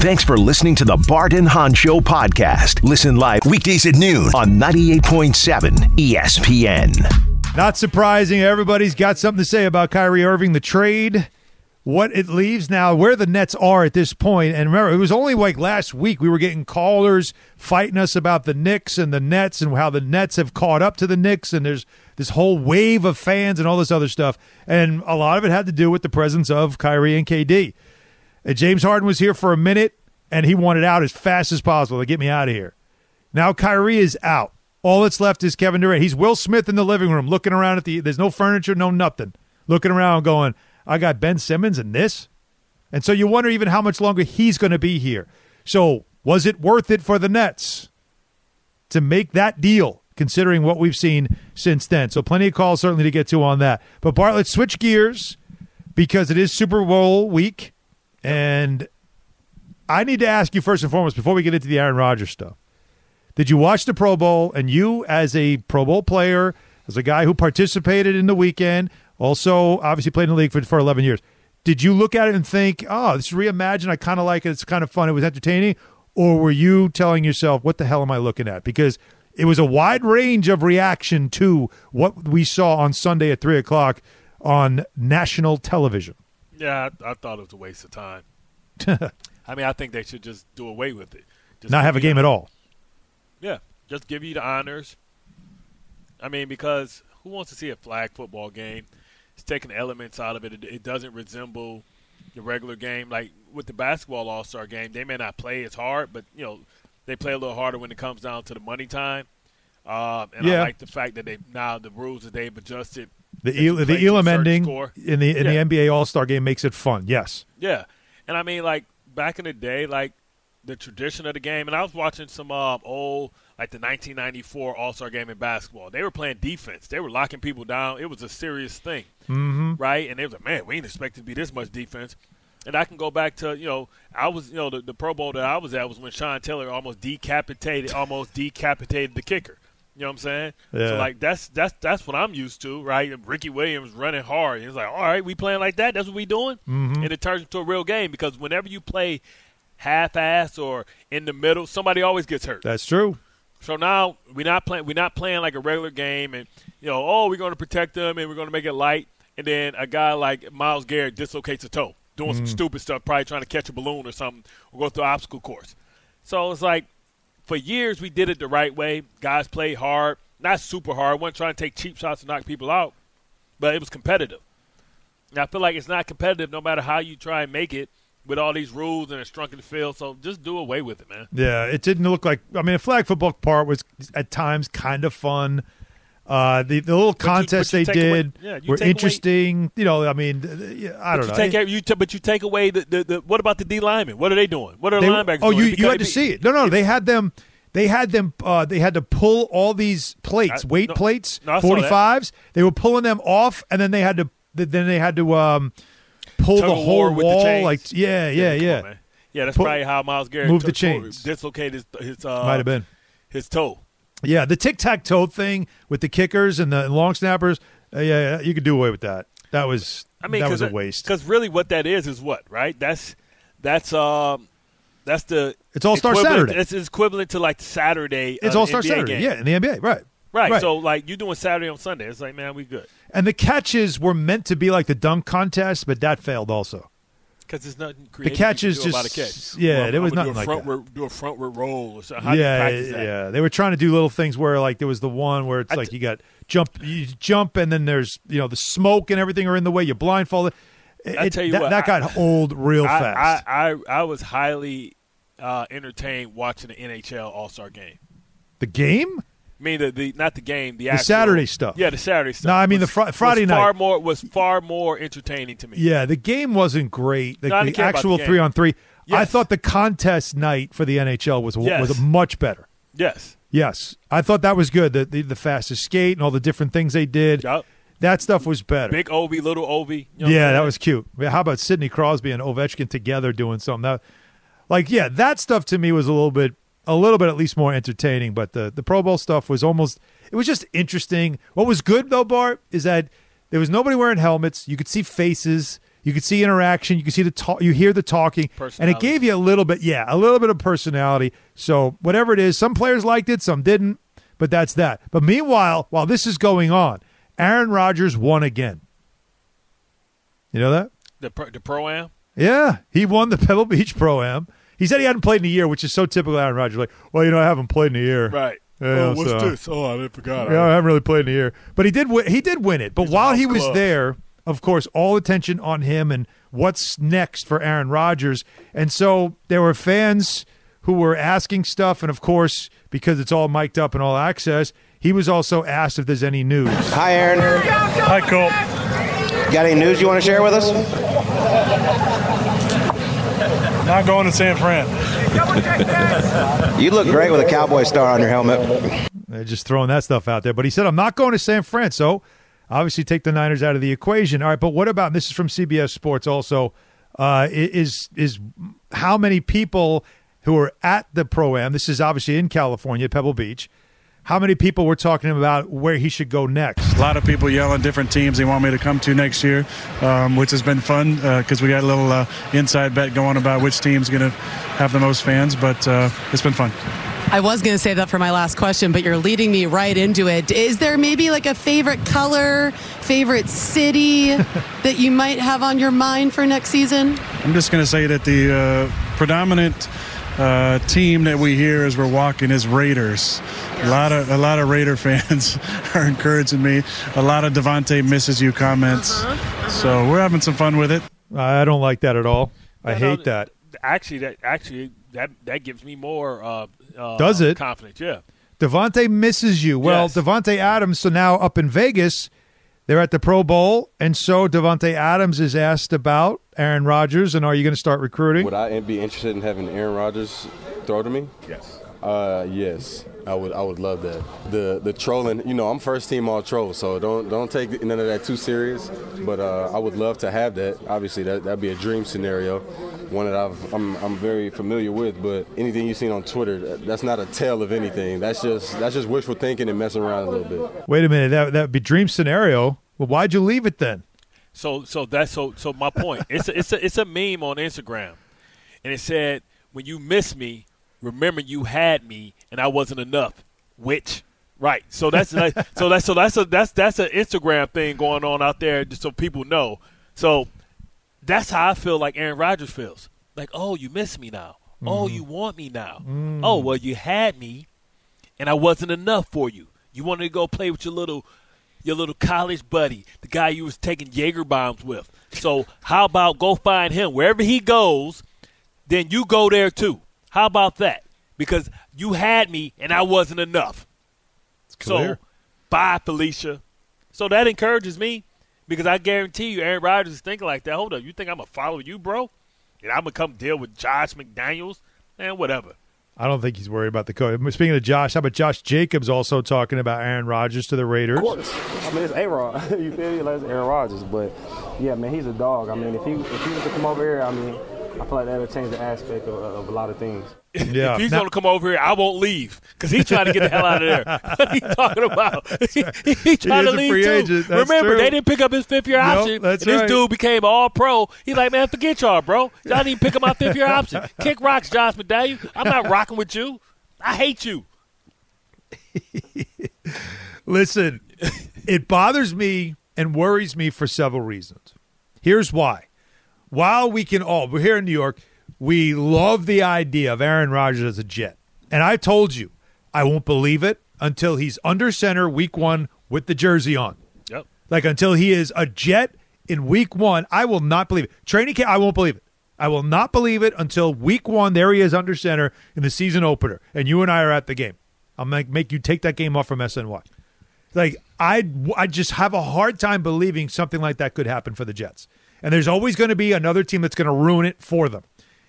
Thanks for listening to the Bart and Hahn Show podcast. Listen live weekdays at noon on 98.7 ESPN. Not surprising. Everybody's got something to say about Kyrie Irving, the trade, what it leaves now, where the Nets are at this point. And remember, it was only like last week we were getting callers fighting us about the Knicks and the Nets and how the Nets have caught up to the Knicks. And there's this whole wave of fans and all this other stuff. And a lot of it had to do with the presence of Kyrie and KD. And James Harden was here for a minute and he wanted out as fast as possible to get me out of here. Now Kyrie is out. All that's left is Kevin Durant. He's Will Smith in the living room looking around at the there's no furniture, no nothing. Looking around going, I got Ben Simmons and this. And so you wonder even how much longer he's going to be here. So was it worth it for the Nets to make that deal, considering what we've seen since then? So plenty of calls certainly to get to on that. But Bart, let's switch gears because it is Super Bowl week. And I need to ask you first and foremost before we get into the Aaron Rodgers stuff. Did you watch the Pro Bowl? And you, as a Pro Bowl player, as a guy who participated in the weekend, also obviously played in the league for, for 11 years, did you look at it and think, oh, this is reimagined? I kind of like it. It's kind of fun. It was entertaining. Or were you telling yourself, what the hell am I looking at? Because it was a wide range of reaction to what we saw on Sunday at 3 o'clock on national television. Yeah, I, I thought it was a waste of time. I mean, I think they should just do away with it. Just Not have a game the- at all. Yeah, just give you the honors. I mean, because who wants to see a flag football game? It's taking elements out of it. It, it doesn't resemble the regular game. Like with the basketball All Star game, they may not play as hard, but you know they play a little harder when it comes down to the money time. Um, and Yeah. I like the fact that they now the rules that they've adjusted. The, that El- the Elam ending score. in the in Yeah. the NBA All Star game makes it fun. Yes. Yeah, and I mean, like back in the day, like the tradition of the game, and I was watching some um, old, like the 1994 All Star Game in basketball. They were playing defense. They were locking people down. It was a serious thing, mm-hmm. right? And they was like, man, we didn't expect to be this much defense. And I can go back to you know, I was you know the, the Pro Bowl that I was at was when Sean Taylor almost decapitated, almost decapitated the kicker. You know what I'm saying? Yeah. So like that's that's that's what I'm used to, right? Ricky Williams running hard. He's like, all right, we playing like that. That's what we doing, Mm-hmm. and it turns into a real game because whenever you play half-ass or in the middle, somebody always gets hurt. That's true. So now we're not playing. We're not playing like a regular game, and you know, oh, we're going to protect them and we're going to make it light. And then a guy like Myles Garrett dislocates a toe, doing some stupid stuff, probably trying to catch a balloon or something, or go through an obstacle course. So it's like for years we did it the right way. Guys played hard, not super hard. wasn't trying to take cheap shots and knock people out, but it was competitive. And I feel like it's not competitive no matter how you try and make it with all these rules and a shrunken field. So just do away with it, man. Yeah, it didn't look like. I mean, the flag football part was at times kind of fun. Uh, the the little contests they take away- did yeah, were take away- interesting. you know, I mean, I But don't you know. take you t- but you take away the, the, the what about the D linemen? What are they doing? What are They- linebackers oh, doing? you you had to it- see it. No, no, they had them. They had them. Uh, they had to pull all these plates, I- weight no, plates, no, I saw that. forty fives. They were pulling them off, and then they had to. Then they had to um, pull Tug the whole with the wall. like, yeah, yeah, come yeah. on, yeah. That's Pull- probably how Myles Garrett move the took- chains. dislocated his his uh, Might have been. his toe. Yeah, the tic tac toe thing with the kickers and the long snappers. Uh, yeah, yeah, you could do away with that. That was. I mean, that was a waste. Because really, what that is is what right? That's that's um that's the It's All-Star Saturday. It's equivalent to like Saturday. It's uh, All Star Saturday, game. yeah, in the NBA, right? Right. So like you're doing Saturday on Sunday. It's like man, we good and the catches were meant to be like the dunk contest, but that failed also. Because it's nothing creative. catches you can do about a just- catch. yeah, Well, there was nothing do a like that. Do a frontward roll or something. How do you yeah, yeah. They were trying to do little things where like there was the one where it's I like t- you got jump, you jump, and then there's you know the smoke and everything are in the way. You're blindfolded. It, I tell you that, what, that I- got old real I, fast. I, I, I was highly uh, entertained watching the NHL All Star game. the game? I mean, the, the not the game, the, The actual, Saturday stuff. Yeah, the Saturday stuff. No, I mean was- the Fri- Friday night. Far more was far more entertaining to me. Yeah, the game wasn't great. The, No, the didn't care about actual three on three. I thought the contest night for the NHL was Yes. was much better. Yes. Yes, I thought that was good. The, the the fastest skate and all the different things they did. Yup. That stuff was better. Big Ovi, little Ovi. You know yeah, that was cute. How about Sidney Crosby and Ovechkin together doing something? That, like, yeah, that stuff to me was a little bit, a little bit at least more entertaining. But the the Pro Bowl stuff was almost, it was just interesting. What was good though, Bart, is that there was nobody wearing helmets. You could see faces. You could see interaction. You could see the talk. You hear the talking, and it gave you a little bit, yeah, a little bit of personality. So whatever it is, some players liked it, some didn't. But that's that. But meanwhile, while this is going on, Aaron Rodgers won again. You know that? the pro, the pro am. Yeah, he won the Pebble Beach Pro Am. He said he hadn't played in a year, which is so typical Aaron Rodgers. Like, well, you know, I haven't played in a year. Right. Yeah, oh, what's so- this? Oh, I didn't forgot. Yeah, I haven't really played in a year, but he did. Win, he did win it. But He's while he was club. there, of course, all attention on him and what's next for Aaron Rodgers. And so there were fans who were asking stuff, and of course, because it's all mic'd up and all access, he was also asked if there's any news. Hi, Aaron. Hi, Colt. Got any news you want to share with us? Not going to San Fran. You look great with a cowboy star on your helmet. They're just throwing that stuff out there. But he said, I'm not going to San Fran. So obviously take the Niners out of the equation. All right, but what about, and this is from CBS Sports also, uh, is, is how many people who are at the Pro Am, this is obviously in California, Pebble Beach, how many people were talking about where he should go next? A lot of people yelling different teams they want me to come to next year, um, which has been fun because we got a little uh, inside bet going about which team's going to have the most fans, but uh, it's been fun. I was going to say that for my last question, but you're leading me right into it. Is there maybe like a favorite color, favorite city that you might have on your mind for next season? I'm just going to say that the uh, predominant uh, team that we hear as we're walking is Raiders. A lot of a lot of Raider fans are encouraging me. A lot of Davante misses you comments, so we're having some fun with it. I don't like that at all. I no, hate that. Actually, that actually that that gives me more. Uh, uh, Does it? confidence? Yeah. Davante misses you. Well, Yes. Davante Adams, so now up in Vegas, they're at the Pro Bowl, and so Davante Adams is asked about Aaron Rodgers, and are you going to start recruiting? Would I be interested in having Aaron Rodgers throw to me? Yes. Uh, yes, I would. I would love that. The the trolling, you know, I'm first team all troll, so don't don't take none of that too serious. But uh, I would love to have that. Obviously, that that'd be a dream scenario, one that I've I'm, I'm very familiar with. But anything you've seen on Twitter, that's not a tale of anything. That's just that's just wishful thinking and messing around a little bit. Wait a minute, that that would be dream scenario. Well, why'd you leave it then? So so that's so so my point. It's a, it's a it's a meme on Instagram, and it said, "When you miss me, remember you had me, and I wasn't enough." Which right? So that's like, so that's so that's a that's that's an Instagram thing going on out there, just so people know. So that's how I feel like Aaron Rodgers feels. Like, oh, you miss me now. Oh, mm-hmm. you want me now. Mm. Oh, well, you had me, and I wasn't enough for you. You wanted to go play with your little your little college buddy, the guy you was taking Jaeger bombs with. So how about go find him wherever he goes? Then you go there too. How about that? Because you had me and I wasn't enough. So bye, Felicia. So that encourages me because I guarantee you, Aaron Rodgers is thinking like that. Hold up, you think I'm gonna follow you, bro? And I'm gonna come deal with Josh McDaniels and whatever. I don't think he's worried about the coach. Speaking of Josh, how about Josh Jacobs also talking about Aaron Rodgers to the Raiders? Of course. I mean, it's A Rod. you feel me? Like it's Aaron Rodgers. But yeah, man, he's a dog. I mean, if he if he was to come over here, I mean, I feel like that would change the aspect of, of a lot of things. Yeah. if he's Now- gonna come over here, I won't leave because he's trying to get the hell out of there. what are you talking about? he, he's trying is to a leave free too. agent. That's Remember, true. they didn't pick up his fifth year Nope, option, that's and this dude became all pro. He's like, man, forget y'all, bro. Y'all didn't pick up my fifth year option. Kick rocks, Josh McDaniel. I'm not rocking with you. I hate you. Listen, it bothers me and worries me for several reasons. Here's why. While we can all, we're here in New York, we love the idea of Aaron Rodgers as a Jet. And I told you, I won't believe it until he's under center week one with the jersey on. Yep. Like until he is a Jet in week one, I will not believe it. Training camp, I won't believe it. I will not believe it until week one. There he is under center in the season opener, and you and I are at the game. I'll make make you take that game off from SNY. Like I, I just have a hard time believing something like that could happen for the Jets. And there's always going to be another team that's going to ruin it for them.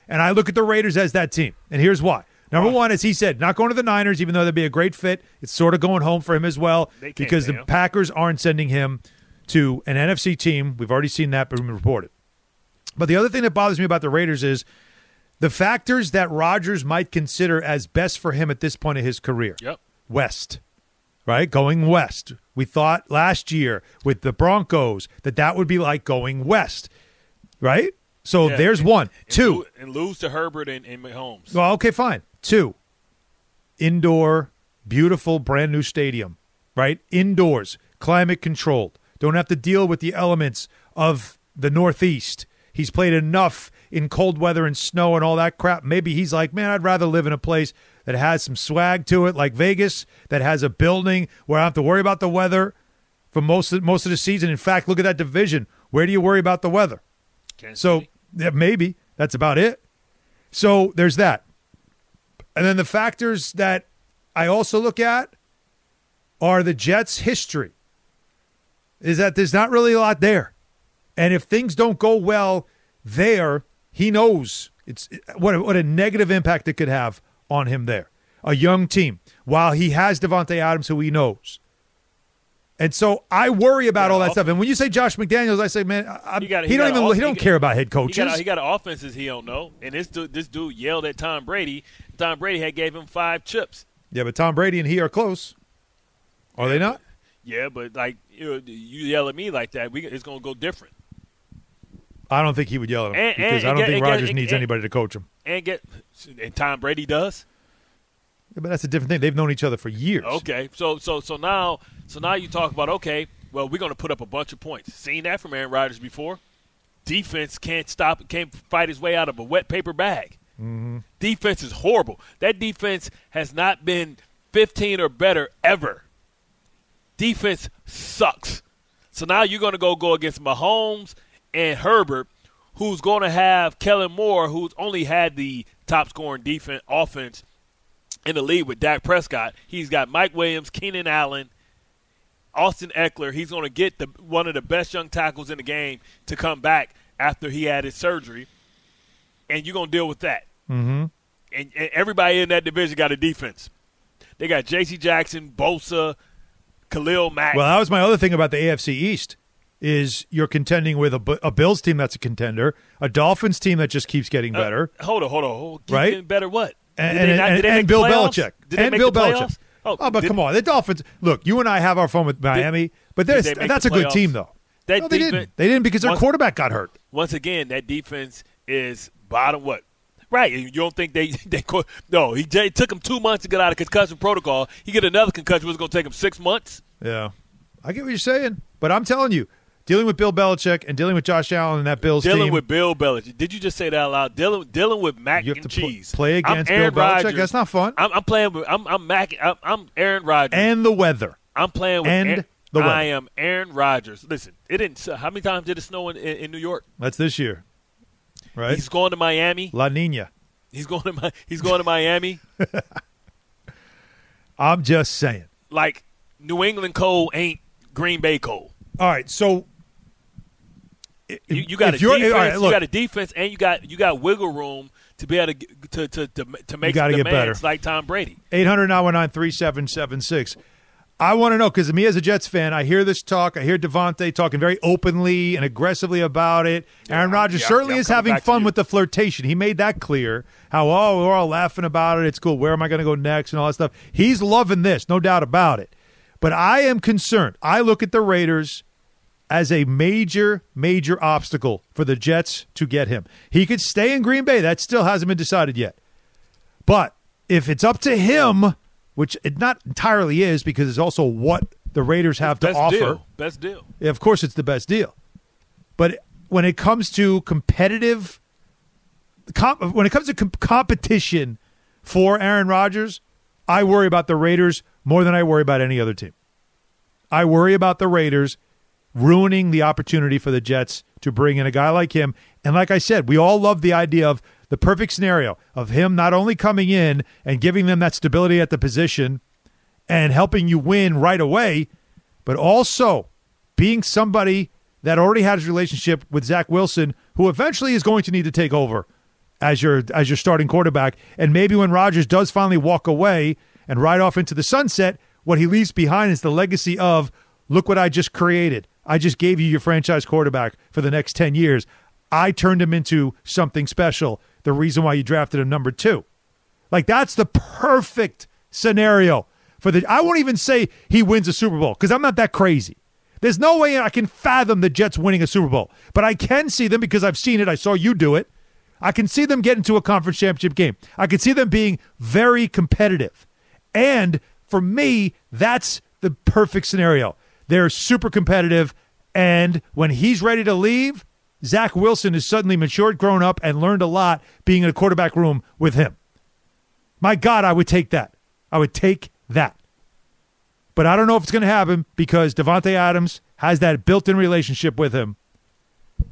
And I look at the Raiders as that team. And here's why. Number one, as he said, not going to the Niners, even though that'd be a great fit. It's sort of going home for him as well because the. Packers aren't sending him to an NFC team. We've already seen that been reported. But the other thing that bothers me about the Raiders is the factors that Rodgers might consider as best for him at this point of his career. Yep. West, right? Going west. We thought last year with the Broncos that that would be like going west, right? So Yeah, there's and- one. and Two. and lose to Herbert and, and Mahomes. Well, okay, fine. Two, indoor, beautiful, brand new stadium, right? Indoors, climate controlled. Don't have to deal with the elements of the Northeast. He's played enough in cold weather and snow and all that crap. Maybe he's like, man, I'd rather live in a place that has some swag to it, like Vegas, that has a building where I don't have to worry about the weather for most of, most of the season. In fact, look at that division. Where do you worry about the weather? Kansas So yeah, maybe that's about it. So there's that. And then the factors that I also look at are the Jets' history. Is that there's not really a lot there. And if things don't go well there, he knows it's what a, what a negative impact it could have on him there. A young team, while he has Davante Adams, who he knows. And so I worry about Yeah, all that off- stuff. And when you say Josh McDaniels, I say, man, I, He got- he, he don't even off- he don't he care got- about head He coaches. got, he got offenses he don't know, and this dude, this dude yelled at Tom Brady. Tom Brady had gave him five chips. yeah, but Tom Brady and he are close. Are they not? Yeah, but like you, know, you yell at me like that, we it's gonna go different. I don't think he would yell at him And- because and- I don't and think Rodgers needs anybody to coach him. And get and Tom Brady does. Yeah, but that's a different thing. They've known each other for years. Okay, so so so now so now you talk about okay, well we're going to put up a bunch of points. Seen that from Aaron Rodgers before. Defense can't stop, can't fight his way out of a wet paper bag. Mm-hmm. Defense is horrible. That defense has not been 15 or better ever. Defense sucks. So now you're going to go go against Mahomes and Herbert, who's going to have Kellen Moore, who's only had the top scoring defense offense in the league with Dak Prescott. He's got Mike Williams, Keenan Allen, Austin Ekeler. He's going to get the one of the best young tackles in the game to come back after he had his surgery, and you're going to deal with that. Mm-hmm. And, and everybody in that division got a defense. They got J.C. Jackson, Bosa, Khalil Mack. Well, that was my other thing about the AFC East is you're contending with a, a Bills team that's a contender, a Dolphins team that just keeps getting Uh, better, hold on, hold on. Hold, keep Right? getting better what? and, and, not- and- and Bill playoffs? Belichick, Did they and make Bill Belichick. playoffs? Oh, but did- come on, the Dolphins. Look, you and I have our fun with Miami, but did make that's a good team though. That no, they defense- didn't. They didn't because their Once- quarterback got hurt. Once again, that defense is bottom what? Right. You don't think they they no? He it took him two months to get out of concussion protocol. He get another concussion. Was going to take him six months. Yeah, I get what you're saying, but I'm telling you, dealing with Bill Belichick and dealing with Josh Allen and that Bills team. Dealing team, with Bill Belichick. Did you just say that out loud? Dealing dealing with mac you have and to cheese. play against Bill Belichick. Rodgers. That's not fun. I'm, I'm playing with I'm I'm Mac. I'm, I'm Aaron Rodgers. and the weather. I'm playing with and Aaron, the weather. I am Aaron Rodgers. Listen, it didn't. How many times did it snow in, in, in New York? That's this year, right? He's going to Miami. La Nina. He's going to Mi- he's going to Miami. I'm just saying. like New England cold ain't Green Bay cold. All right, so You, you got a defense. right, you got a defense, and you got you got wiggle room to be able to to to to, to make get demands better. like Tom Brady. 800 919 3776. I want to know because me as a Jets fan, I hear this talk. I hear Davante talking very openly and aggressively about it. Aaron Rodgers yeah, certainly yeah, is having fun with the flirtation. He made that clear. How, oh, we're all laughing about it. It's cool. Where am I going to go next and all that stuff. He's loving this, no doubt about it. But I am concerned. I look at the Raiders as a major, major obstacle for the Jets to get him. He could stay in Green Bay. That still hasn't been decided yet. But if it's up to him, which it not entirely is because it's also what the Raiders have to Best offer. deal. Best deal. Yeah, of course, it's the best deal. But when it comes to competitive, comp, when it comes to com- competition for Aaron Rodgers, I worry about the Raiders more than I worry about any other team. I worry about the Raiders ruining the opportunity for the Jets to bring in a guy like him. And like I said, we all love the idea of the perfect scenario of him not only coming in and giving them that stability at the position and helping you win right away, but also being somebody that already had his relationship with Zach Wilson, who eventually is going to need to take over as your as your starting quarterback. And maybe when Rodgers does finally walk away and ride off into the sunset, what he leaves behind is the legacy of look what I just created. I just gave you your franchise quarterback for the next 10 years. I turned him into something special. The reason why you drafted him number 2. Like that's the perfect scenario for the I won't even say he wins a Super Bowl cuz I'm not that crazy. There's no way I can fathom the Jets winning a Super Bowl, but I can see them because I've seen it. I saw you do it. I can see them get into a conference championship game. I can see them being very competitive. And for me, that's the perfect scenario. They're super competitive. And when he's ready to leave, Zach Wilson has suddenly matured, grown up, and learned a lot being in a quarterback room with him. My God, I would take that. I would take that. But I don't know if it's going to happen because Davante Adams has that built-in relationship with him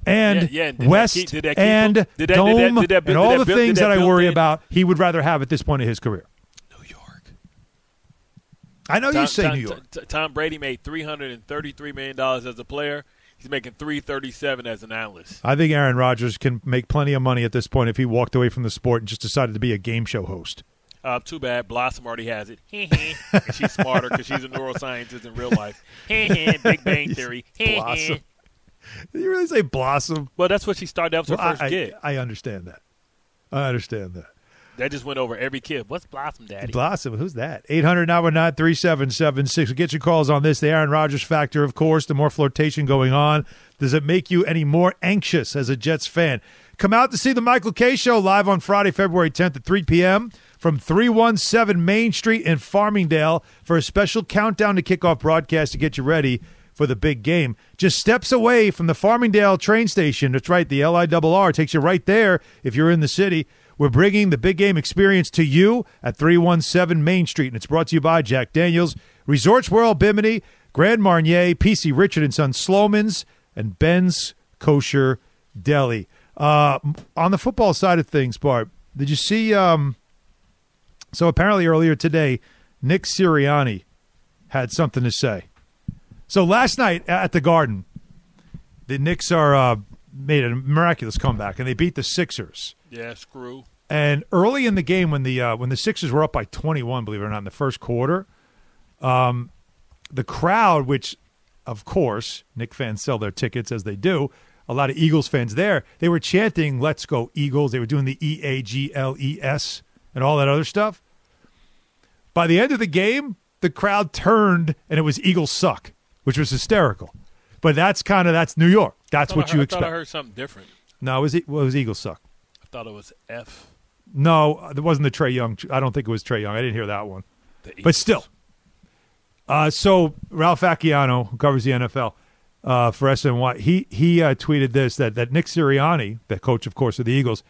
and Yeah, yeah, West keep- did that keep and him? Did that- did that- Dome and all the things that that I worry in? about, he would rather have at this point of his career. New York. I know you Tom, say Tom, New York. T- Tom Brady made three hundred and thirty-three million dollars as a player. He's making three thirty-seven as an analyst. I think Aaron Rodgers can make plenty of money at this point if he walked away from the sport and just decided to be a game show host. Uh, too bad. Blossom already has it. she's smarter because she's a neuroscientist in real life. Big Bang Theory. Blossom. Did you really say Blossom? Well, that's what she started out with her Well, first I, kid. I, I understand that. I understand that. That just went over every kid. What's Blossom, Daddy? Blossom, who's that? 800 919 3776. Get your calls on this. The Aaron Rodgers factor, of course, the more flirtation going on. Does it make you any more anxious as a Jets fan? Come out to see the Michael Kay Show live on Friday, February 10th at 3 p.m. from 317 Main Street in Farmingdale for a special countdown to kickoff broadcast to get you ready for the big game. Just steps away from the Farmingdale train station. That's right, the LIRR takes you right there if you're in the city. We're bringing the big game experience to you at 317 Main Street, and it's brought to you by Jack Daniels, Resorts World Bimini, Grand Marnier, PC Richard and Son Sloman's, and Ben's Kosher Deli. Uh, on the football side of things, Bart, did you see? Um, so apparently earlier today, Nick Sirianni had something to say. So last night at the Garden, the Knicks are uh, made a miraculous comeback, and they beat the Sixers. Yeah, screw. And early in the game, when the uh, when the Sixers were up by 21, believe it or not, in the first quarter, um, the crowd, which of course Knick fans sell their tickets as they do, a lot of Eagles fans there, they were chanting "Let's go Eagles." They were doing the E A G L E S and all that other stuff. By the end of the game, the crowd turned and it was Eagles suck, which was hysterical. But that's kind of that's New York. That's what I you I expect. thought I heard something different. No, it was it was Eagles suck. Thought it was F. No, it wasn't the Trae Young. I don't think it was Trae Young. I didn't hear that one. But still. Uh, so Ralph Vacchiano, who covers the NFL uh, for SNY, he he uh, tweeted this that that Nick Sirianni, the coach, of course, of the Eagles,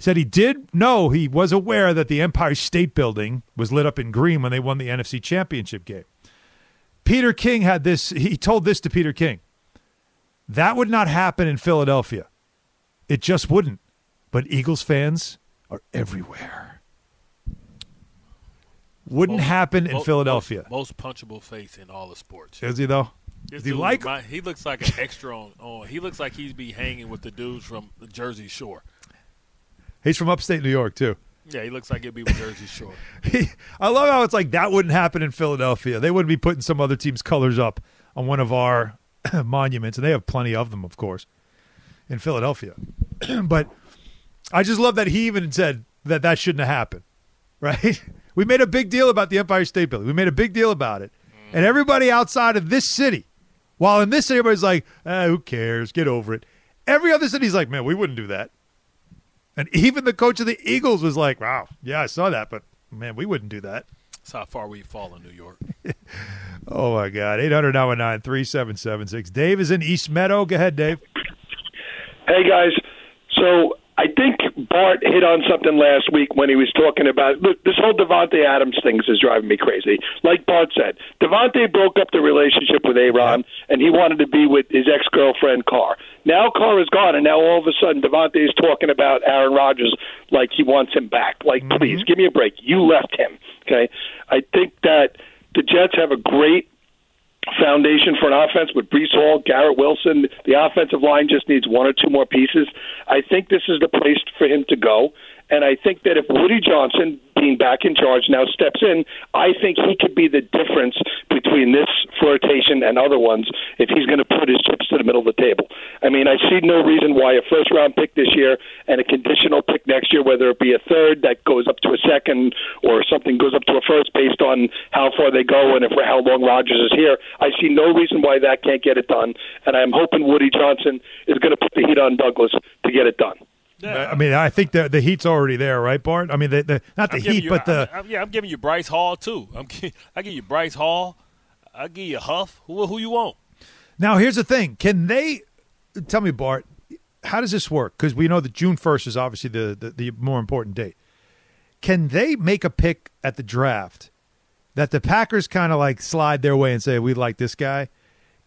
said he did know he was aware that the Empire State Building was lit up in green when they won the NFC Championship game. Peter King had this. He told this to Peter King. That would not happen in Philadelphia. It just wouldn't. But Eagles fans are everywhere. Wouldn't Most- happen in mo- Philadelphia. Most, most punchable face in all the sports. Is he though? This Is he dude like? he looks like an extra on, on. He looks like he'd be hanging with the dudes from the Jersey Shore. He's from upstate New York too. Yeah, he looks like he'd be with Jersey Shore. I love how it's like that wouldn't happen in Philadelphia. They wouldn't be putting some other team's colors up on one of our monuments, and they have plenty of them, of course, in Philadelphia. but I just love that he even said that that shouldn't have happened. Right? We made a big deal about the Empire State Building. We made a big deal about it, and everybody outside of this city, while in this city everybody's like, eh, "Who cares? Get over it." Every other city's like, "Man, we wouldn't do that." And even the coach of the Eagles was like, "Wow, yeah, I saw that, but man, we wouldn't do that." That's how far we fall in New York. Oh my God, eight hundred nine one nine three seven seven six. Dave is in East Meadow. Go ahead, Dave. Hey guys, so I think Bart hit on something last week when he was talking about look, this whole Davante Adams thing is driving me crazy. Like Bart said, Davante broke up the relationship with Aaron, and he wanted to be with his ex girlfriend Carr. Now Carr is gone, and now all of a sudden Davante is talking about Aaron Rodgers like he wants him back. Like, mm-hmm. please give me a break. You left him. Okay, I think that the Jets have a great foundation for an offense with Breece Hall, Garrett Wilson. The offensive line just needs one or two more pieces. I think this is the place for him to go. And I think that if Woody Johnson, being back in charge, now steps in, I think he could be the difference between this flirtation and other ones if he's going to put his chips to the middle of the table. I mean, I see no reason why a first round pick this year and a conditional pick next year, whether it be a third that goes up to a second or something goes up to a first based on how far they go and if how long Rodgers is here, I see no reason why that can't get it done. And I'm hoping Woody Johnson is going to put the heat on Douglas to get it done. Yeah. I mean, I think the the heat's already there, right, Bart? I mean, the, the not the heat, you, but the I, I, yeah. I'm giving you Bryce Hall too. I'm I give you Bryce Hall. I give you Huff. Who who you want? Now, here's the thing: Can they tell me, Bart? How does this work? Because we know that June first is obviously the, the the more important date. Can they make a pick at the draft that the Packers kind of like slide their way and say we like this guy,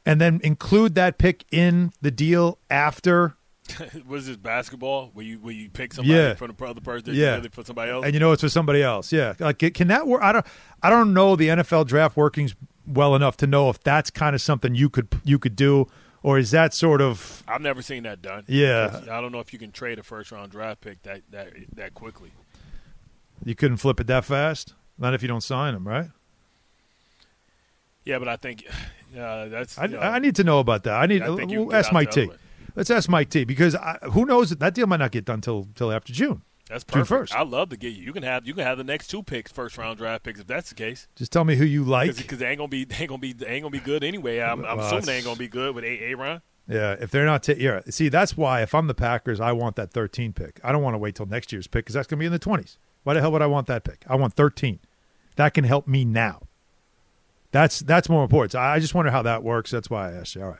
and then include that pick in the deal after what is this basketball? Where you where you pick somebody yeah. from the other person, yeah, for somebody else, and you know it's for somebody else. Yeah, like can that work? I don't I don't know the NFL draft workings well enough to know if that's kind of something you could you could do, or is that sort of? I've never seen that done. Yeah, I don't know if you can trade a first round draft pick that that that quickly. You couldn't flip it that fast. Not if you don't sign them, right? Yeah, but I think uh, that's. I, know, I, need to know about that. I need. I uh, ask Mike T. Let's ask Mike T. Because I, who knows that deal might not get done till till after June. That's perfect. June 1st. I love to get you. You can have you can have the next two picks, first round draft picks, if that's the case. Just tell me who you like, because they ain't gonna be they ain't gonna be they ain't gonna be good anyway. I'm, I'm assuming they ain't gonna be good with a Aaron. Yeah, if they're not, t- yeah. See, that's why if I'm the Packers, I want that 13 pick. I don't want to wait till next year's pick because that's going to be in the 20s. Why the hell would I want that pick? I want 13. That can help me now. That's that's more important. So I just wonder how that works. That's why I asked you. All right.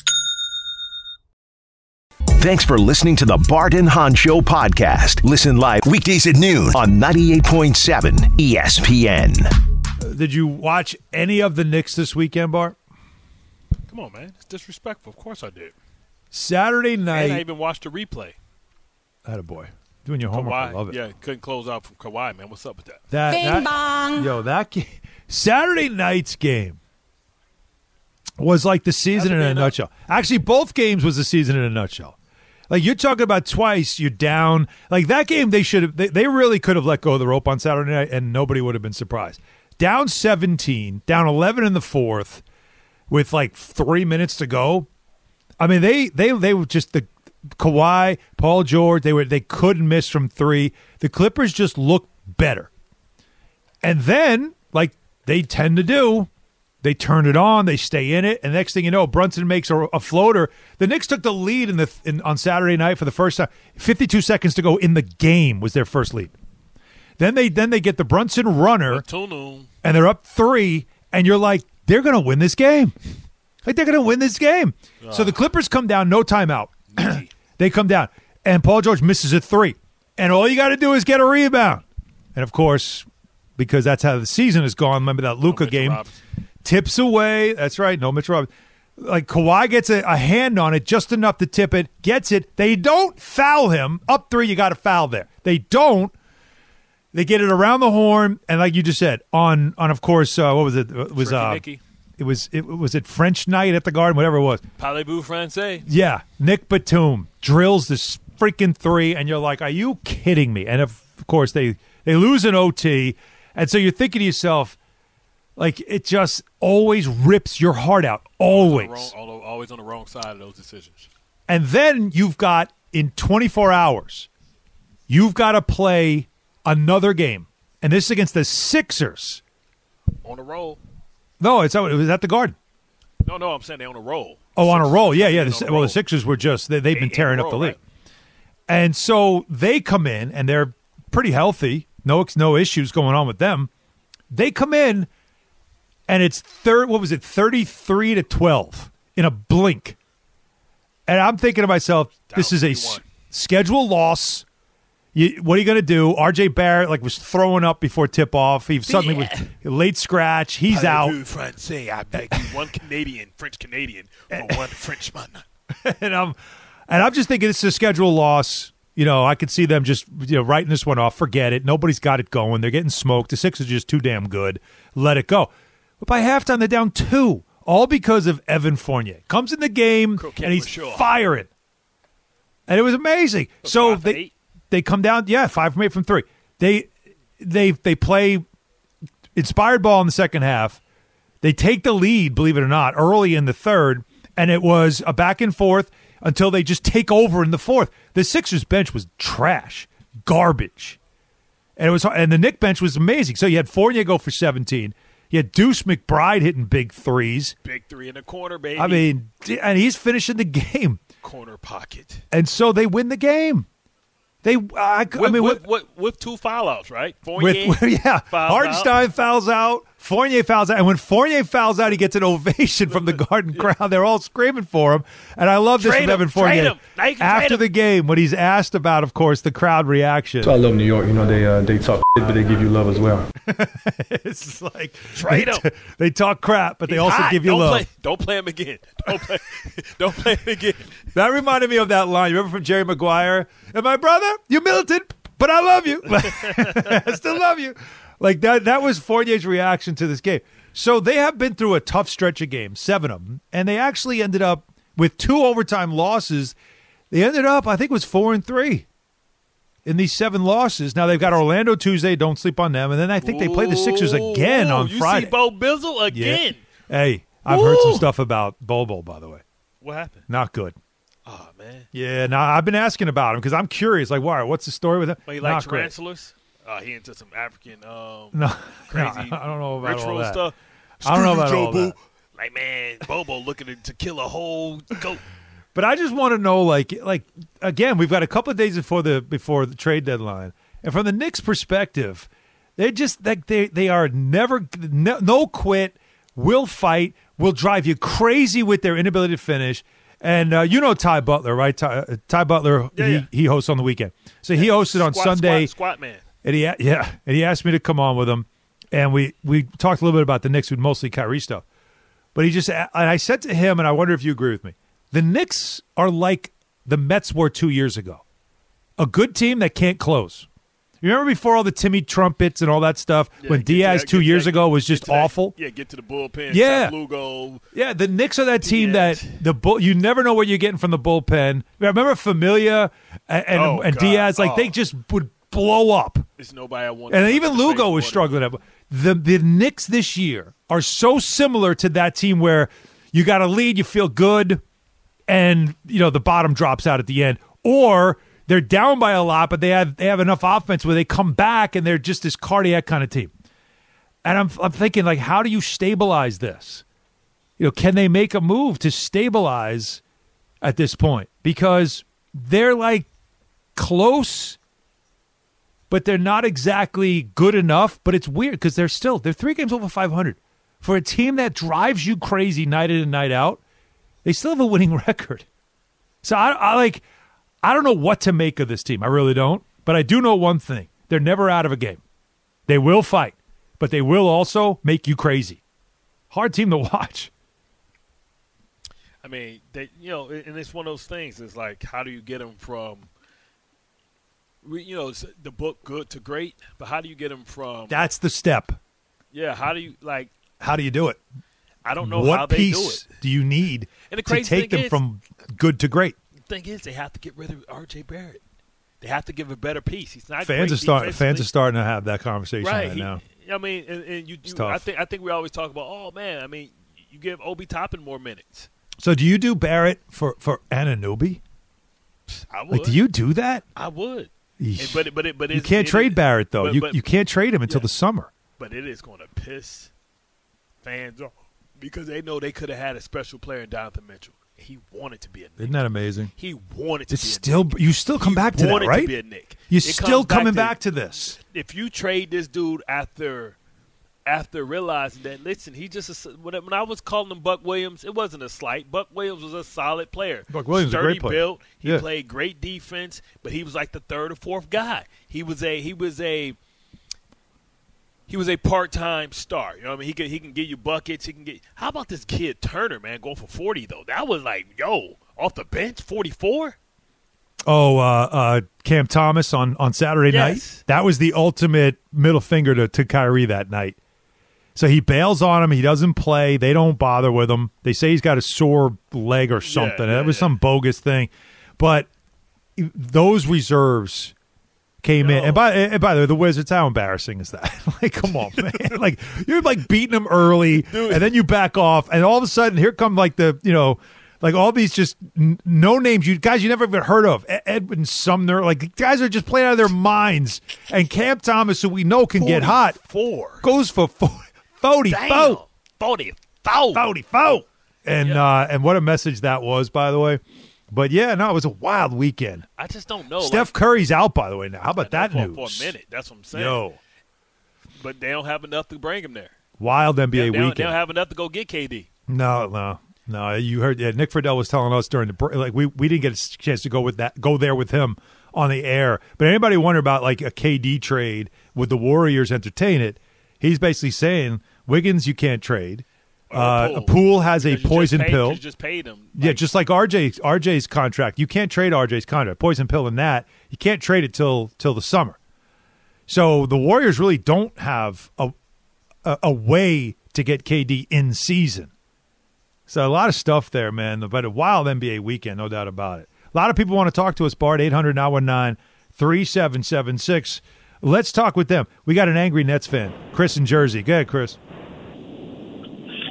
Thanks for listening to the Bart and Hahn Show podcast. Listen live weekdays at noon on 98.7 ESPN. Uh, did you watch any of the Knicks this weekend, Bart? Come on, man. It's disrespectful. Of course I did. Saturday night. And I even watched the replay. I Had a boy. Doing your homework. Kawhi, I love it. Yeah, couldn't close out from Kawhi, man. What's up with that? That, Bing that, bong. Yo, that game, Saturday night's game was like the season in a uh, nutshell. Actually, both games was the season in a nutshell. Like you're talking about twice, you're down. Like that game, they should have. They, they really could have let go of the rope on Saturday night, and nobody would have been surprised. Down 17, down 11 in the fourth, with like three minutes to go. I mean, they they they were just the Kawhi, Paul George. They were they couldn't miss from three. The Clippers just looked better, and then like they tend to do, they turn it on, they stay in it, and next thing you know, Brunson makes a, a floater. The Knicks took the lead in the in, on Saturday night for the first time. Fifty-two seconds to go in the game was their first lead. Then they then they get the Brunson runner, and they're up three, and you're like, they're going to win this game. Like they're going to win this game. So the Clippers come down, no timeout. they come down, and Paul George misses a three, and all you got to do is get a rebound. And of course, because that's how the season has gone. Remember that Luka game tips away. That's right. No Mitch Robbins. Like Kawhi gets a, a hand on it just enough to tip it, gets it. They don't foul him. Up three, you got a foul there. They don't. They get it around the horn, and like you just said, on on of course, uh, what was it? It was uh, it was it was it French night at the Garden, whatever it was. Parlez-vous français? Yeah, Nic Batum drills this freaking three, and you're like, "Are you kidding me?" And of, of course, they they lose an OT, and so you're thinking to yourself, like, it just always rips your heart out, always. Wrong, always on the wrong side of those decisions. And then you've got in 24 hours, you've got to play another game, and this is against the Sixers. On a roll. No, it's oh, it was at the Garden. No, no, I'm saying they're on a roll. Oh, on a roll. Yeah, yeah. The, well, roll. the Sixers were just they, they've been tearing up row, the league, right. and so they come in and they're pretty healthy. No, no issues going on with them. They come in, and it's third. What was it? Thirty three to twelve in a blink. And I'm thinking to myself, this is a s- schedule loss. You, what are you going to do? RJ Barrett like was throwing up before tip off. He suddenly was late scratch. He's out. Français? I beg you, one Canadian, French Canadian, for one Frenchman. and I'm and I'm just thinking it's a schedule loss. You know, I could see them just you know writing this one off. Forget it. Nobody's got it going. They're getting smoked. The Sixers are just too damn good. Let it go. But by halftime, they're down two, all because of Evan Fournier. Comes in the game and he's sure. firing, and it was amazing. So they eight? they come down. Yeah, five from eight from three. They they they play inspired ball in the second half. They take the lead, believe it or not, early in the third, and it was a back and forth until they just take over in the fourth. The Sixers bench was trash, garbage, and it was and the Knick bench was amazing. So you had Fournier go for seventeen. You had Deuce McBride hitting big threes. Big three in the corner, baby. I mean, and he's finishing the game, corner pocket. and so they win the game. They, I, I mean, with, with, with two foul outs, right? Fournier, with yeah, fouls Hartenstein out. fouls out, Fournier fouls out, and when Fournier fouls out, he gets an ovation from the Garden crowd. They're all screaming for him, and I love this Trade from him, Evan trade Fournier. him. Now you can After trade him. the game, when he's asked about, of course, the crowd reaction, So I love New York. You know, they uh, they talk shit, but they give you love as well. it's like Trade they, him. they talk crap, but they He's also hot. give you don't love. Play, don't play him again. Don't play. don't play him again. That reminded me of that line. You remember from Jerry Maguire? And my brother, you militant, but I love you. I still love you. Like that. That was Fournier's reaction to this game. So they have been through a tough stretch of games, seven of them, and they actually ended up with two overtime losses. They ended up, I think, it was four and three in these seven losses. Now they've got Orlando Tuesday. Don't sleep on them, and then I think they play the Sixers again Ooh, on you Friday. see Bo Bizzle Yeah. again. Hey, I've heard some stuff about Bobo, by the way. What happened? Not good. Oh man. Yeah, now I've been asking about him because I'm curious. Like, why? What's the story with him? Well, he like Not great. Uh, he into some African um No, crazy no, I don't know about ritual all that. stuff. I don't know about Joe all Boo. that. Like man, Bobo looking to, kill a whole goat. But I just want to know, like, like again, we've got a couple of days before the before the trade deadline, and from the Knicks' perspective, they're just like they they are never no, no quit, will fight, will drive you crazy with their inability to finish. And uh, you know Ty Butler, right? Ty, uh, Ty Butler, Yeah, he, yeah. he hosts on the weekend, so he hosted on Squat, Sunday. Squat, squat man. And he, yeah, and he asked me to come on with him, and we we talked a little bit about the Knicks with mostly Kyrie stuff. But he just, and I said to him, and I wonder if you agree with me, the Knicks are like the Mets were two years ago, a good team that can't close. You remember before all the Timmy trumpets and all that stuff when Diaz that- two years that- ago was just to that- awful. Yeah, get to the bullpen. Yeah. Lugo. Yeah, the Knicks are that team that the bull. You never know what you're getting from the bullpen. Remember Familia and and, Oh, and Diaz, like Oh. they just would blow up. There's nobody I want. And even Lugo was struggling. Up. The the Knicks this year are so similar to that team where you got a lead, you feel good, and you know the bottom drops out at the end, or they're down by a lot, but they have they have enough offense where they come back and they're just this cardiac kind of team. And I'm I'm thinking like, how do you stabilize this? You know, can they make a move to stabilize at this point? Because they're like close but they're not exactly good enough. But it's weird because they're still they're three games over 500, for a team that drives you crazy night in and night out, they still have a winning record. So I, I like, I don't know what to make of this team. I really don't. But I do know one thing: they're never out of a game. They will fight, but they will also make you crazy. Hard team to watch. I mean, they, you know, and it's one of those things. It's like, how do you get them from, you know, the book good to great, but how do you get them from? That's the step. Yeah, how do you like? How do you do it? I don't know what how they piece do it. do you need to take them is- from good to great? The thing is, they have to get rid of R.J. Barrett. They have to give a better piece. He's not. Fans are starting. Fans are starting to have that conversation right, right he- now. I mean, and, and you, you. I think I think we always talk about, oh man, I mean, you give Obi Toppin more minutes. So, do you do Barrett for for Anunoby? I would. Like, do you do that? I would. But but it, but you can't trade is- Barrett though. but- you but- you can't trade him until Yeah. the summer. But it is going to piss fans off because they know they could have had a special player in Donovan Mitchell. He wanted to be a Knick. Isn't that amazing? He wanted to It's be a still Knick. you still come He back to that, right? To be a Knick. You're It still comes back coming to- back to this. if you trade this dude after after realizing that listen he just when I- was calling him Buck Williams it wasn't a slight Buck Williams was a solid player Buck Williams is a great player. built he Yeah. played great defense but he was like the third or fourth guy he was a he was a he was a part-time star you know what I mean he can he can get you buckets he can get how about this kid Turner man going for 40 though that was like yo off the bench 44 Oh, uh, uh, Cam Thomas on, on Saturday Yes. night. That was the ultimate middle finger to, to Kyrie that night. So he bails on him. He doesn't play. They don't bother with him. They say he's got a sore leg or something. yeah, that was yeah. some bogus thing. But those reserves came in. And by, and by the way, the Wizards, how embarrassing is that? like, come on, man. like, you're like beating them early, and then you back off, and all of a sudden, here come like the, you know, like all these just n- no names you guys you never even heard of E- Edmond Sumner like guys are just playing out of their minds and Cam Thomas who we know can get hot four goes for fo- 40 Damn. four 44 40 four and uh and what a message that was by the way. But yeah no it was a wild weekend. I just don't know Steph like, Curry's out by the way now. How about that for, news for a minute. That's what I'm saying. Yo. But they don't have enough to bring him there. Wild NBA they, don't, weekend they don't have enough to go get KD No, no, no. You heard yeah, Nick Friedell was telling us during the break, like we we didn't get a chance to go with that go there with him on the air. But anybody wonder about like a KD trade? Would the Warriors entertain it? He's basically saying Wiggins you can't trade. Uh, a pool has a poison paid- pill. Just paid him. yeah, just like RJ RJ's contract. You can't trade RJ's contract. Poison pill in that. You can't trade it till till the summer. So the Warriors really don't have a a, a way to get KD in season. So a lot of stuff there, man. But a wild NBA weekend, no doubt about it. A lot of people want to talk to us, Bart, 800 919 3776. Let's talk with them. We got an angry Nets fan, Chris in Jersey. Go ahead, Chris.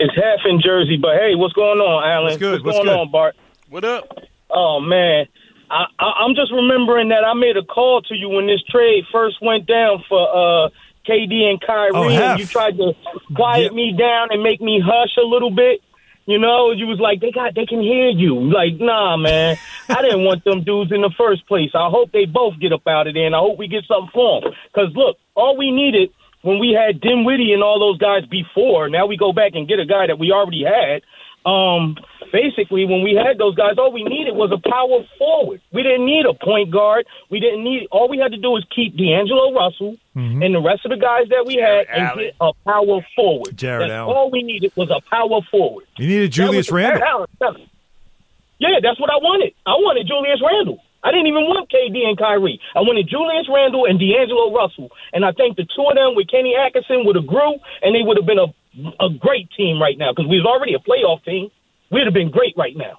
It's half in Jersey, but hey, what's going on, Alan? What's good? What's going good? on, Bart? What up? Oh man, I, I, I'm just remembering that I made a call to you when this trade first went down for uh, KD and Kyrie, Oh, and you tried to quiet Yep. me down and make me hush a little bit. You know, you was like, they got, they can hear you. Like, nah, man, I didn't want them dudes in the first place. I hope they both get up out of there, and I hope we get something for them. Because look, all we needed when we had Dinwiddie and all those guys before, now we go back and get a guy that we already had. Um, basically, when we had those guys, all we needed was a power forward. We didn't need a point guard. We didn't need. All we had to do was keep D'Angelo Russell Mm-hmm. and the rest of the guys that we had, and Allen. get a power forward. Jarrett That's Allen. all we needed was a power forward. You needed Julius That was- Randle. Yeah, that's what I wanted. I wanted Julius Randle. I didn't even want KD and Kyrie. I wanted Julius Randle and D'Angelo Russell. And I think the two of them with Kenny Atkinson would have grew, and they would have been a a great team right now because we was already a playoff team. We'd have been great right now.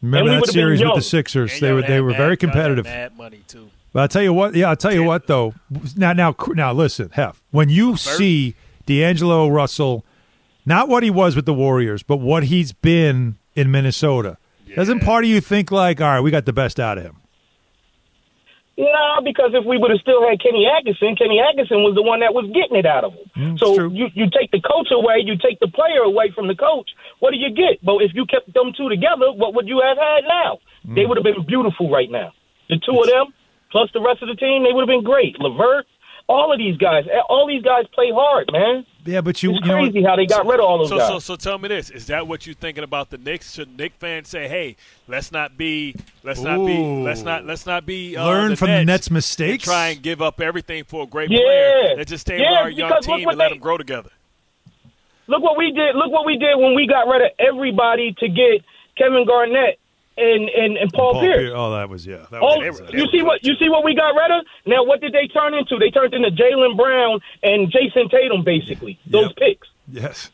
Remember And that series with the Sixers? And They were they were very competitive. Mad money too. But I'll tell you what. Yeah, I'll tell you what though. Now, now, now, listen, Hef. When you see D'Angelo Russell, not what he was with the Warriors, but what he's been in Minnesota, doesn't part of you think like, all right, we got the best out of him? No, because if we would have still had Kenny Atkinson, Kenny Atkinson was the one that was getting it out of him. Mm, so true. you you take the coach away, you take the player away from the coach. What do you get? But if you kept them two together, what would you have had now? Mm. They would have been beautiful right now. The two of them plus the rest of the team, they would have been great. LeVert, All of these guys, all these guys play hard, man. Yeah, but you, it's you know, crazy how they got rid of all those so, guys. So, so tell me this: Is that what you're thinking about the Knicks? Should Knick fans say, "Hey, let's not be, let's not be, let's not, let's not be uh, Learn the from Nets the Nets' and mistakes. try and give up everything for a great Yeah. player. Let's just stay Yeah, with our young team what and let them grow together." Look what we did. Look what we did when we got rid of everybody to get Kevin Garnett and and, and Paul, Paul Pierce. Pierce. Oh, that was yeah. That Oh, was, you see what you see what we got rid of? Now what did they turn into? They turned into Jaylen Brown and Jayson Tatum, basically. Those picks. yes.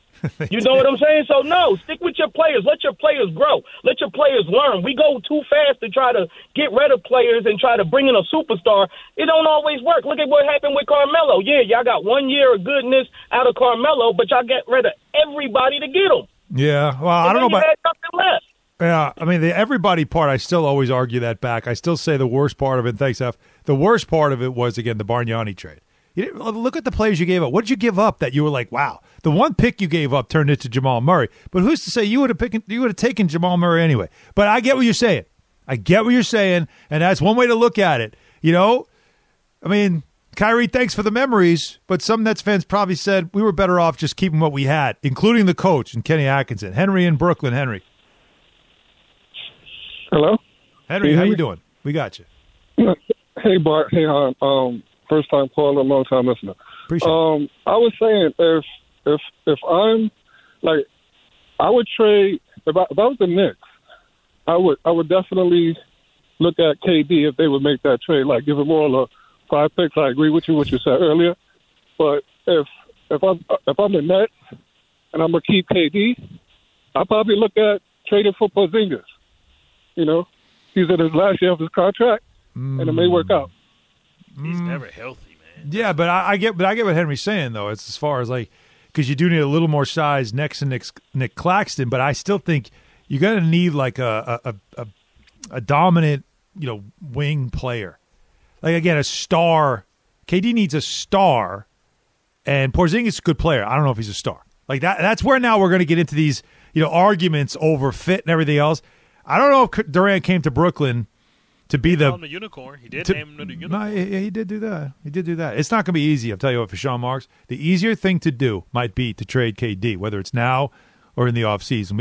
You know what I'm saying? So no, stick with your players. Let your players grow. Let your players learn. We go too fast to try to get rid of players and try to bring in a superstar. It don't always work. Look at what happened with Carmelo. Yeah, y'all got one year of goodness out of Carmelo, but y'all get rid of everybody to get him. Yeah. Well, I don't know about. nothing left. Yeah, I mean the everybody part. I still always argue that back. I still say the worst part of it. Thanks, F. The worst part of it was again the Bargnani trade. You look at the players you gave up. What did you give up that you were like, wow? The one pick you gave up turned into Jamal Murray. But who's to say you would have picked? You would have taken Jamal Murray anyway. But I get what you're saying. I get what you're saying, and that's one way to look at it. You know, I mean, Kyrie, thanks for the memories, but some Nets fans probably said we were better off just keeping what we had, including the coach and Kenny Atkinson, Henry in Brooklyn. Henry, Hello. Henry, how you doing? We got you. Hey Bart. Hey Hahn. Um, first time caller, long time listener. Appreciate it. um, I was saying if if if I'm like, I would trade if I, if I was the Knicks, I would I would definitely look at KD if they would make that trade, like give him all the five picks. I agree with you what you said earlier, but if if I'm if I'm the Nets and I'm gonna keep KD, I'll probably look at trading for Porzingis. You know, he's in his last year of his contract, and it may work mm. out. He's mm. never healthy, man. Yeah, but I, I get, but I get what Henry's saying though. It's as far as like because you do need a little more size next to Nic, Nic Claxton, but I still think you're gonna need like a a, a a dominant, you know, wing player. Like again, a star. KD needs a star, and Porzingis is a good player. I don't know if he's a star. Like that. That's where now we're going to get into these, you know, arguments over fit and everything else. I don't know if Durant came to Brooklyn to be the him the unicorn. He did to- name him the unicorn. no, he, he did do that. He did do that. It's not going to be easy. I'll tell you what, for Sean Marks, the easier thing to do might be to trade KD, whether it's now or in the offseason.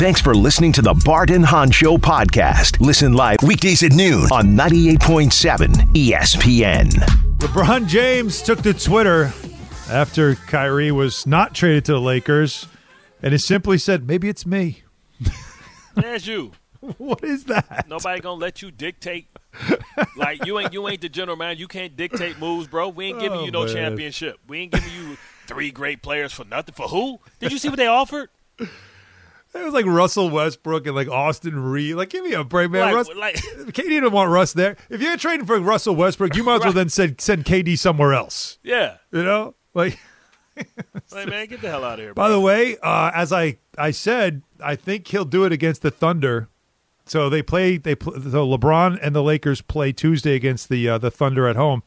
Thanks for listening to the Bart and Hahn Show podcast. Listen live weekdays at noon on 98.7 ESPN. LeBron James took to Twitter after Kyrie was not traded to the Lakers, and he simply said, "Maybe it's me." There's you. What is that? Nobody gonna let you dictate. like you ain't you ain't the general man. You can't dictate moves, bro. We ain't giving Oh, you no man. championship. We ain't giving you three great players for nothing. For who? Did you see what they offered? It was like Russell Westbrook and like Austin Reaves. Like, give me a break, man. Like- Russ, like- KD didn't want Russ there. If you're trading for Russell Westbrook, you might as well then send send KD somewhere else. Yeah. You know, like. Like man, get the hell out of here. By bro. the way, uh, as I I said, I think he'll do it against the Thunder. So they play. They pl- so LeBron and the Lakers play Tuesday against the uh, the Thunder at home.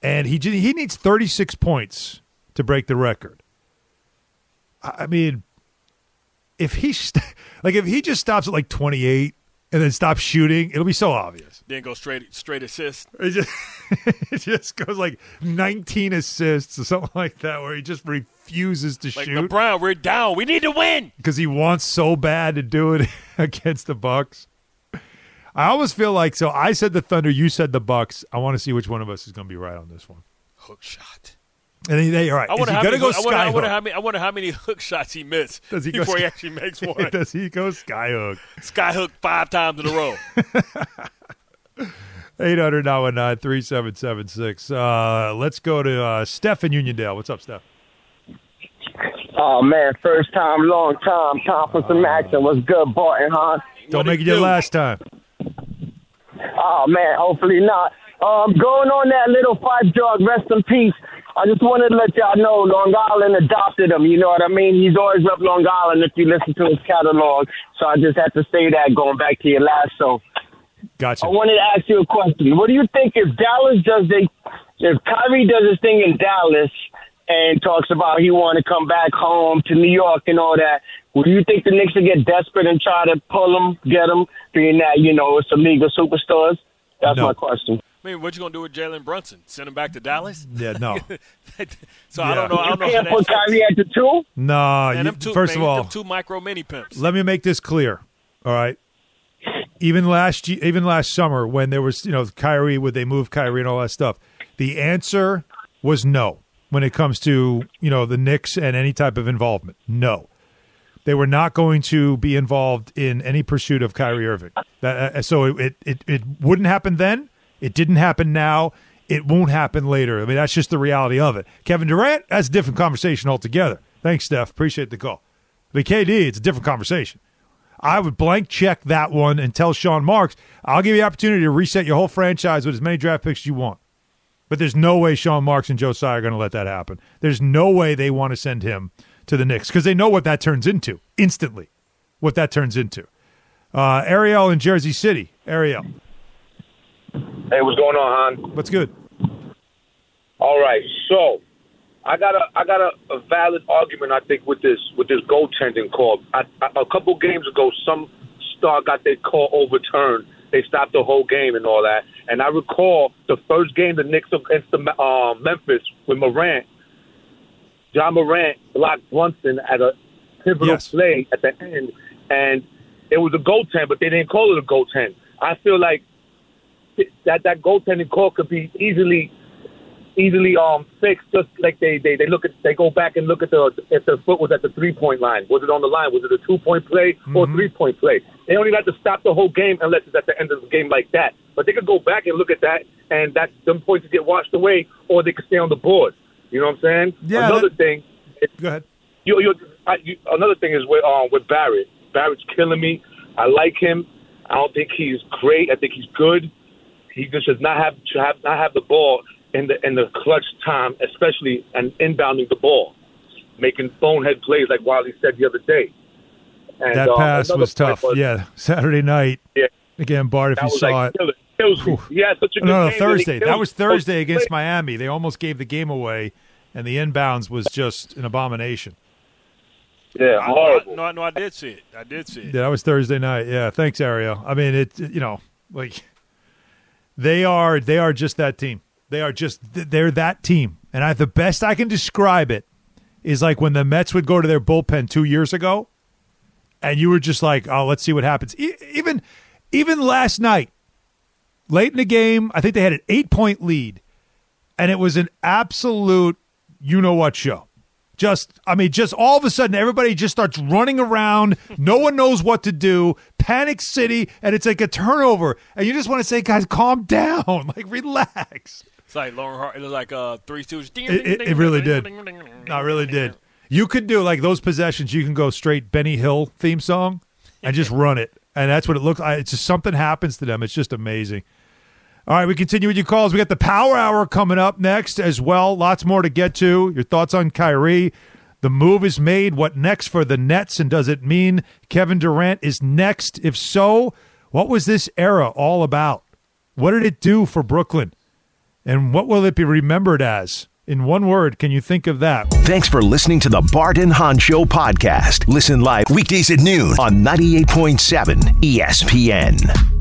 and he he needs 36 points to break the record. I I mean, if he st- like if he just stops at like 28 and then stops shooting, it'll be so obvious. Then go straight straight assist. It just, it just goes like 19 assists or something like that, where he just refuses to Like shoot LeBron, we're down. We need to win. because he wants so bad to do it against the Bucks. I almost feel like so. I said the Thunder, you said the Bucks. I want to see which one of us is going to be right on this one. Hook shot. And then, they, all right, I is wonder he how going to many. go I wonder, I wonder hook? how many. I wonder how many hook shots he missed Does he go before he actually makes one. Does he go sky hook? Sky hook five times in a row. 800 3776 Uh Let's go to uh, Steph in Uniondale. What's up, Steph? Oh man, first time, long time, conference and action. What's good, Barton, huh? Don't make it your last time. Oh man, hopefully not. Um, going on that little five drug, rest in peace. I just wanted to let y'all know Long Island adopted him. You know what I mean? He's always up Long Island if you listen to his catalog. So I just had to say that going back to your last show. Gotcha. I wanted to ask you a question. What do you think if Dallas does they if Kyrie does his thing in Dallas and talks about he want to come back home to New York and all that, would you think the Knicks would get desperate and try to pull him, get him, being that, you know, it's a league of superstars? That's No. my question. I mean, what you gonna do with Jalen Brunson? Send him back to Dallas? Yeah, no. so I don't know. I don't. You how can't put that Kyrie at the two? No, Man, you, them two, first man, of all, two micro mini pimps. let me make this clear. All right. Even last ye- even last summer when there was, you know, Kyrie would they move Kyrie and all that stuff. The answer was no when it comes to, you know, the Knicks and any type of involvement. No. They were not going to be involved in any pursuit of Kyrie Irving. That, uh, so it, it it wouldn't happen then. It didn't happen now. It won't happen later. I mean, that's just the reality of it. Kevin Durant, that's a different conversation altogether. Thanks, Steph. Appreciate the call. But KD, it's a different conversation. I would blank check that one and tell Sean Marks, I'll give you the opportunity to reset your whole franchise with as many draft picks as you want. But there's no way Sean Marks and Joe Tsai are going to let that happen. There's no way they want to send him to the Knicks because they know what that turns into instantly. What that turns into. Uh, Ariel in Jersey City. Ariel, Hey, what's going on, Hahn? what's good? All right, so I got a I got a, a valid argument I think with this with this goaltending call. I, I, a couple games ago, some star got their call overturned. They stopped the whole game and all that. And I recall the first game the Knicks against the uh, Memphis with Morant. Ja Morant blocked Brunson at a pivotal play at the end, and it was a goaltend, but they didn't call it a goaltend. I feel like that that goaltending call could be easily easily um fixed just like they, they they look at they go back and look at the if the foot was at the three point line. Was it on the line? Was it a two point play or three point play? They only have to stop the whole game unless it's at the end of the game like that. But they could go back and look at that and that them points get washed away or they could stay on the board. You know what I'm saying? Yeah, another that- thing go ahead. you, you, I, you another thing is with um with Barrett. Barrett's killing me. I like him. I don't think he's great. I think he's good he just does not have to have not have the ball in the in the clutch time, especially and inbounding the ball, making bonehead plays like Wiley said the other day. And, that um, pass another was point tough. yeah, Saturday night. Yeah. Again, Bart, if that you was saw like it. kill. Kills me. He had such a good No, no, game, Thursday. That was. Thursday against Miami. They almost gave the game away, and the inbounds was just an abomination. Yeah, horrible. No, no, I did see it. I did see it. Yeah, that was Thursday night. Yeah, thanks, Ariel. I mean, it. You know, like they are. They are just that team. They are just. They're that team. And I, the best I can describe it is like when the Mets would go to their bullpen two years ago, and you were just like, "Oh, let's see what happens." E- even, even last night, late in the game, I think they had an eight point lead, and it was an absolute you know what show. Just, I mean, just all of a sudden, everybody just starts running around. No one knows what to do. Panic City, and it's like a turnover. And you just want to say, guys, calm down. Like, relax. It's like Lauren Hart. It was like uh, three stooges. Ding, It, it, it really did. it really did. You could do like those possessions. You can go straight Benny Hill theme song and just run it, and that's what it looks like. It's just something happens to them. It's just amazing. All right, we continue with your calls. We got the Power Hour coming up next as well. Lots more to get to. Your thoughts on Kyrie. The move is made. What next for the Nets? And does it mean Kevin Durant is next? If so, what was this era all about? What did it do for Brooklyn? And what will it be remembered as? In one word, can you think of that? Thanks for listening to the Barton Hahn Show podcast. Listen live weekdays at noon on 98.7 ESPN.